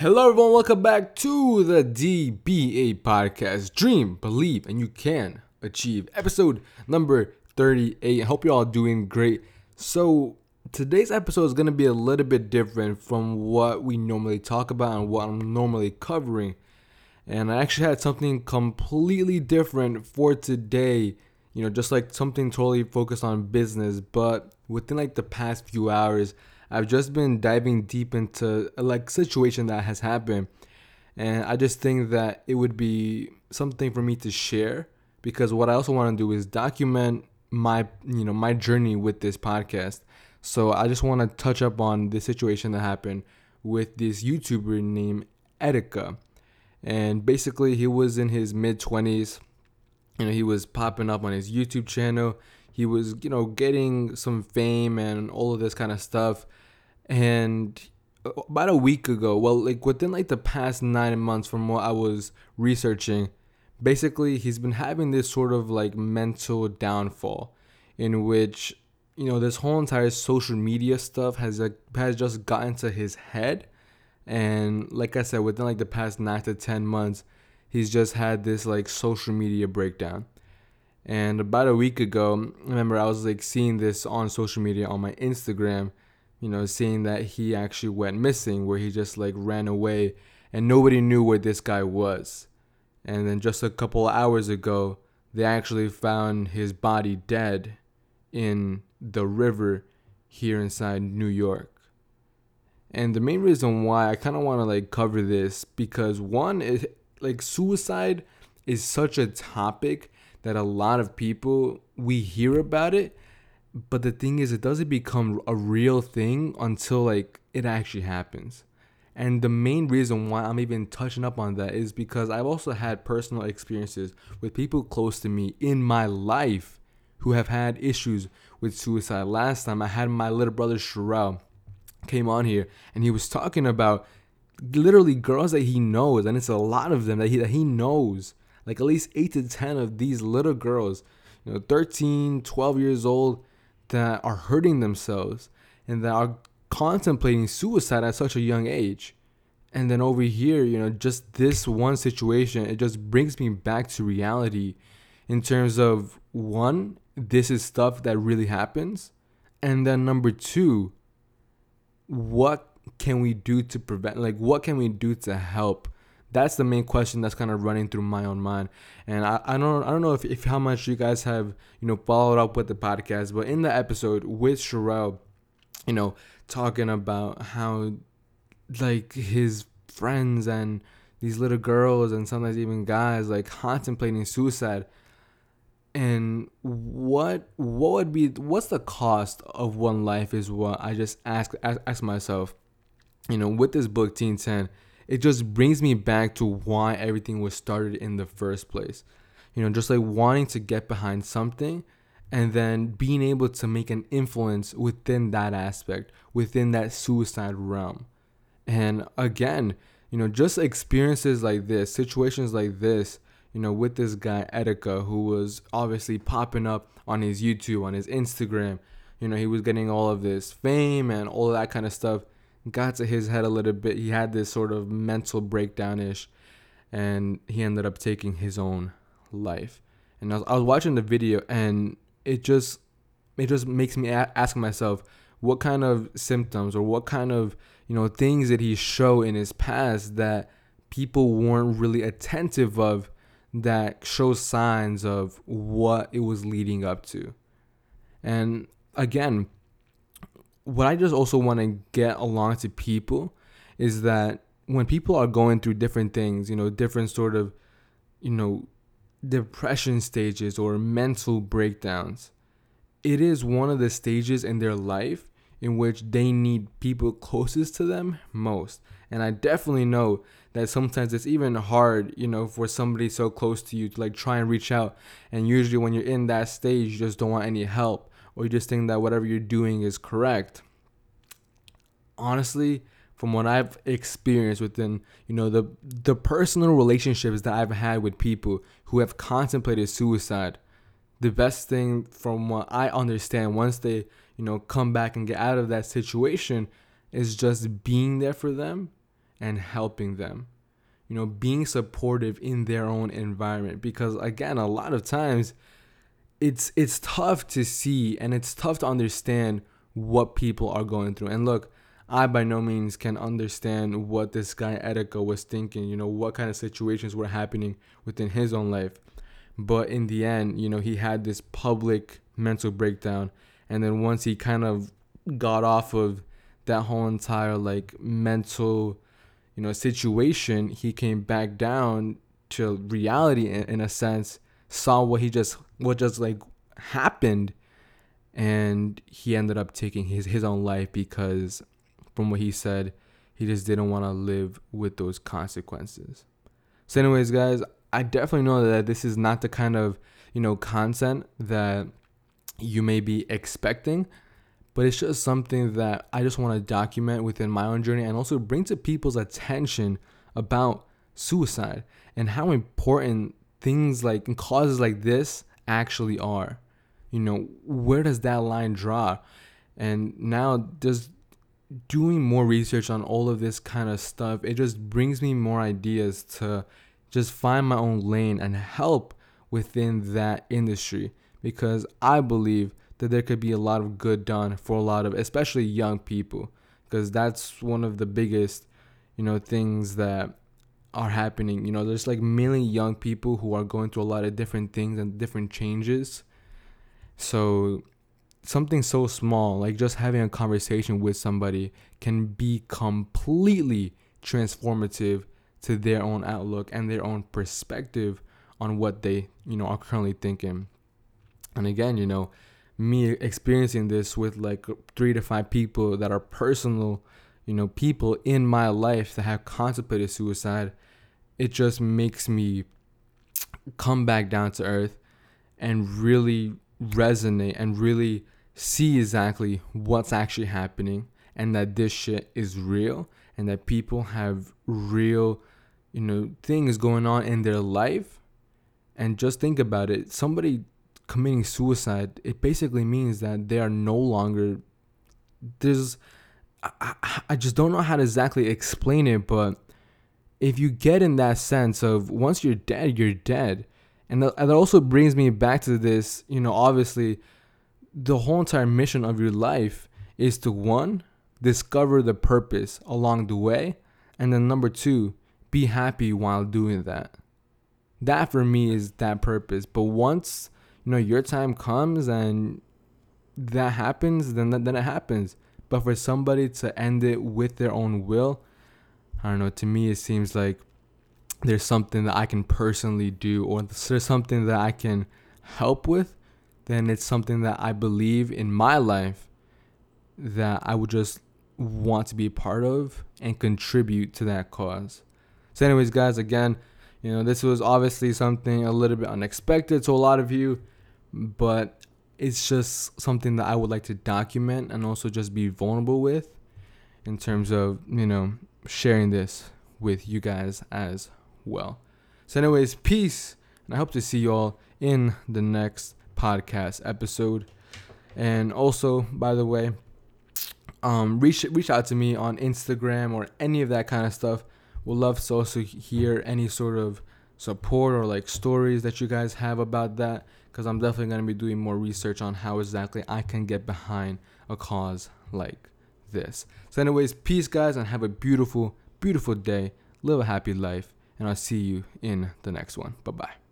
Hello, everyone. Welcome back to the DBA podcast. Dream, believe, and you can achieve. Episode number 38. I hope you're all doing great. So, today's episode is going to be a little bit different from what we normally talk about and what I'm normally covering. And I actually had something completely different for today. You know, just like something totally focused on business, but within like the past few hours, I've just been diving deep into like situation that has happened, and I just think that it would be something for me to share because what I also want to do is document my you know my journey with this podcast. So I just want to touch up on the situation that happened with this YouTuber named Etika, and basically he was in his mid twenties. You know, he was popping up on his YouTube channel. He was, you know, getting some fame and all of this kind of stuff. And uh, about a week ago, well, like within like the past nine months from what I was researching, basically he's been having this sort of like mental downfall in which you know this whole entire social media stuff has like has just gotten to his head. And like i said within like the past nine to ten months he's just had this like social media breakdown and about a week ago I remember i was like seeing this on social media on my instagram you know, seeing that he actually went missing, where he just like ran away and nobody knew where this guy was. And then just a couple hours ago, they actually found his body dead in the river here inside New York. And the main reason why I kind of want to like cover this because one is like suicide is such a topic that a lot of people we hear about it but the thing is it doesn't become a real thing until like it actually happens. And the main reason why i'm even touching up on that is because i've also had personal experiences with people close to me in my life who have had issues with suicide. Last time i had my little brother Sherelle came on here and he was talking about literally girls that he knows and it's a lot of them that he, that he knows like at least 8 to 10 of these little girls you know 13 12 years old that are hurting themselves and that are contemplating suicide at such a young age. And then over here, you know, just this one situation, it just brings me back to reality in terms of one, this is stuff that really happens. And then number two, what can we do to prevent, like, what can we do to help that's the main question that's kind of running through my own mind. And I, I don't I don't know if, if how much you guys have, you know, followed up with the podcast, but in the episode with Sherelle, you know, talking about how like his friends and these little girls and sometimes even guys like contemplating suicide and what what would be what's the cost of one life is what I just ask ask, ask myself you know with this book Teen 10 it just brings me back to why everything was started in the first place. You know, just like wanting to get behind something and then being able to make an influence within that aspect, within that suicide realm. And again, you know, just experiences like this, situations like this, you know, with this guy Etika, who was obviously popping up on his YouTube, on his Instagram. You know, he was getting all of this fame and all that kind of stuff got to his head a little bit. He had this sort of mental breakdown ish, and he ended up taking his own life. And I was, I was watching the video, and it just it just makes me a- ask myself what kind of symptoms or what kind of you know things did he show in his past that people weren't really attentive of that shows signs of what it was leading up to. And again, what I just also want to get along to people is that when people are going through different things, you know, different sort of, you know, depression stages or mental breakdowns, it is one of the stages in their life in which they need people closest to them most. And I definitely know that sometimes it's even hard, you know, for somebody so close to you to like try and reach out. And usually when you're in that stage, you just don't want any help or you just think that whatever you're doing is correct. Honestly, from what I've experienced within, you know, the the personal relationships that I've had with people who have contemplated suicide, the best thing from what I understand once they, you know, come back and get out of that situation is just being there for them and helping them. You know, being supportive in their own environment because again, a lot of times it's it's tough to see and it's tough to understand what people are going through. And look, I by no means can understand what this guy Etika was thinking, you know, what kind of situations were happening within his own life. But in the end, you know, he had this public mental breakdown. And then once he kind of got off of that whole entire like mental, you know, situation, he came back down to reality in, in a sense, saw what he just what just like happened and he ended up taking his his own life because from what he said, he just didn't want to live with those consequences. So anyways, guys, I definitely know that this is not the kind of, you know, content that you may be expecting, but it's just something that I just want to document within my own journey and also bring to people's attention about suicide and how important things like causes like this actually are. You know, where does that line draw? And now just doing more research on all of this kind of stuff, it just brings me more ideas to just find my own lane and help within that industry. Because I believe that there could be a lot of good done for a lot of especially young people. Because that's one of the biggest you know things that are happening. You know there's like mainly young people who are going through a lot of different things and different changes. So something so small like just having a conversation with somebody can be completely transformative to their own outlook and their own perspective on what they you know are currently thinking. And again you know me experiencing this with like three to five people that are personal you know people in my life that have contemplated suicide it just makes me come back down to earth and really resonate and really see exactly what's actually happening and that this shit is real and that people have real you know things going on in their life. And just think about it somebody committing suicide it basically means that they are no longer there's I, I just don't know how to exactly explain it but if you get in that sense of once you're dead you're dead. And that also brings me back to this you know obviously the whole entire mission of your life is to one discover the purpose along the way and then number two be happy while doing that. That for me is that purpose. But once you know your time comes and that happens, then then it happens. But for somebody to end it with their own will, I don't know. To me, it seems like there's something that I can personally do, or there's something that I can help with. Then it's something that I believe in my life that I would just want to be a part of and contribute to that cause. So, anyways, guys, again, you know, this was obviously something a little bit unexpected to a lot of you, but it's just something that I would like to document and also just be vulnerable with in terms of, you know, sharing this with you guys as well. So, anyways, peace, and I hope to see you all in the next podcast episode. And also, by the way, um, reach reach out to me on Instagram or any of that kind of stuff would love to also hear any sort of support or like stories that you guys have about that because I'm definitely going to be doing more research on how exactly I can get behind a cause like this. So, anyways, peace, guys, and have a beautiful, beautiful day. Live a happy life, and I'll see you in the next one. Bye bye.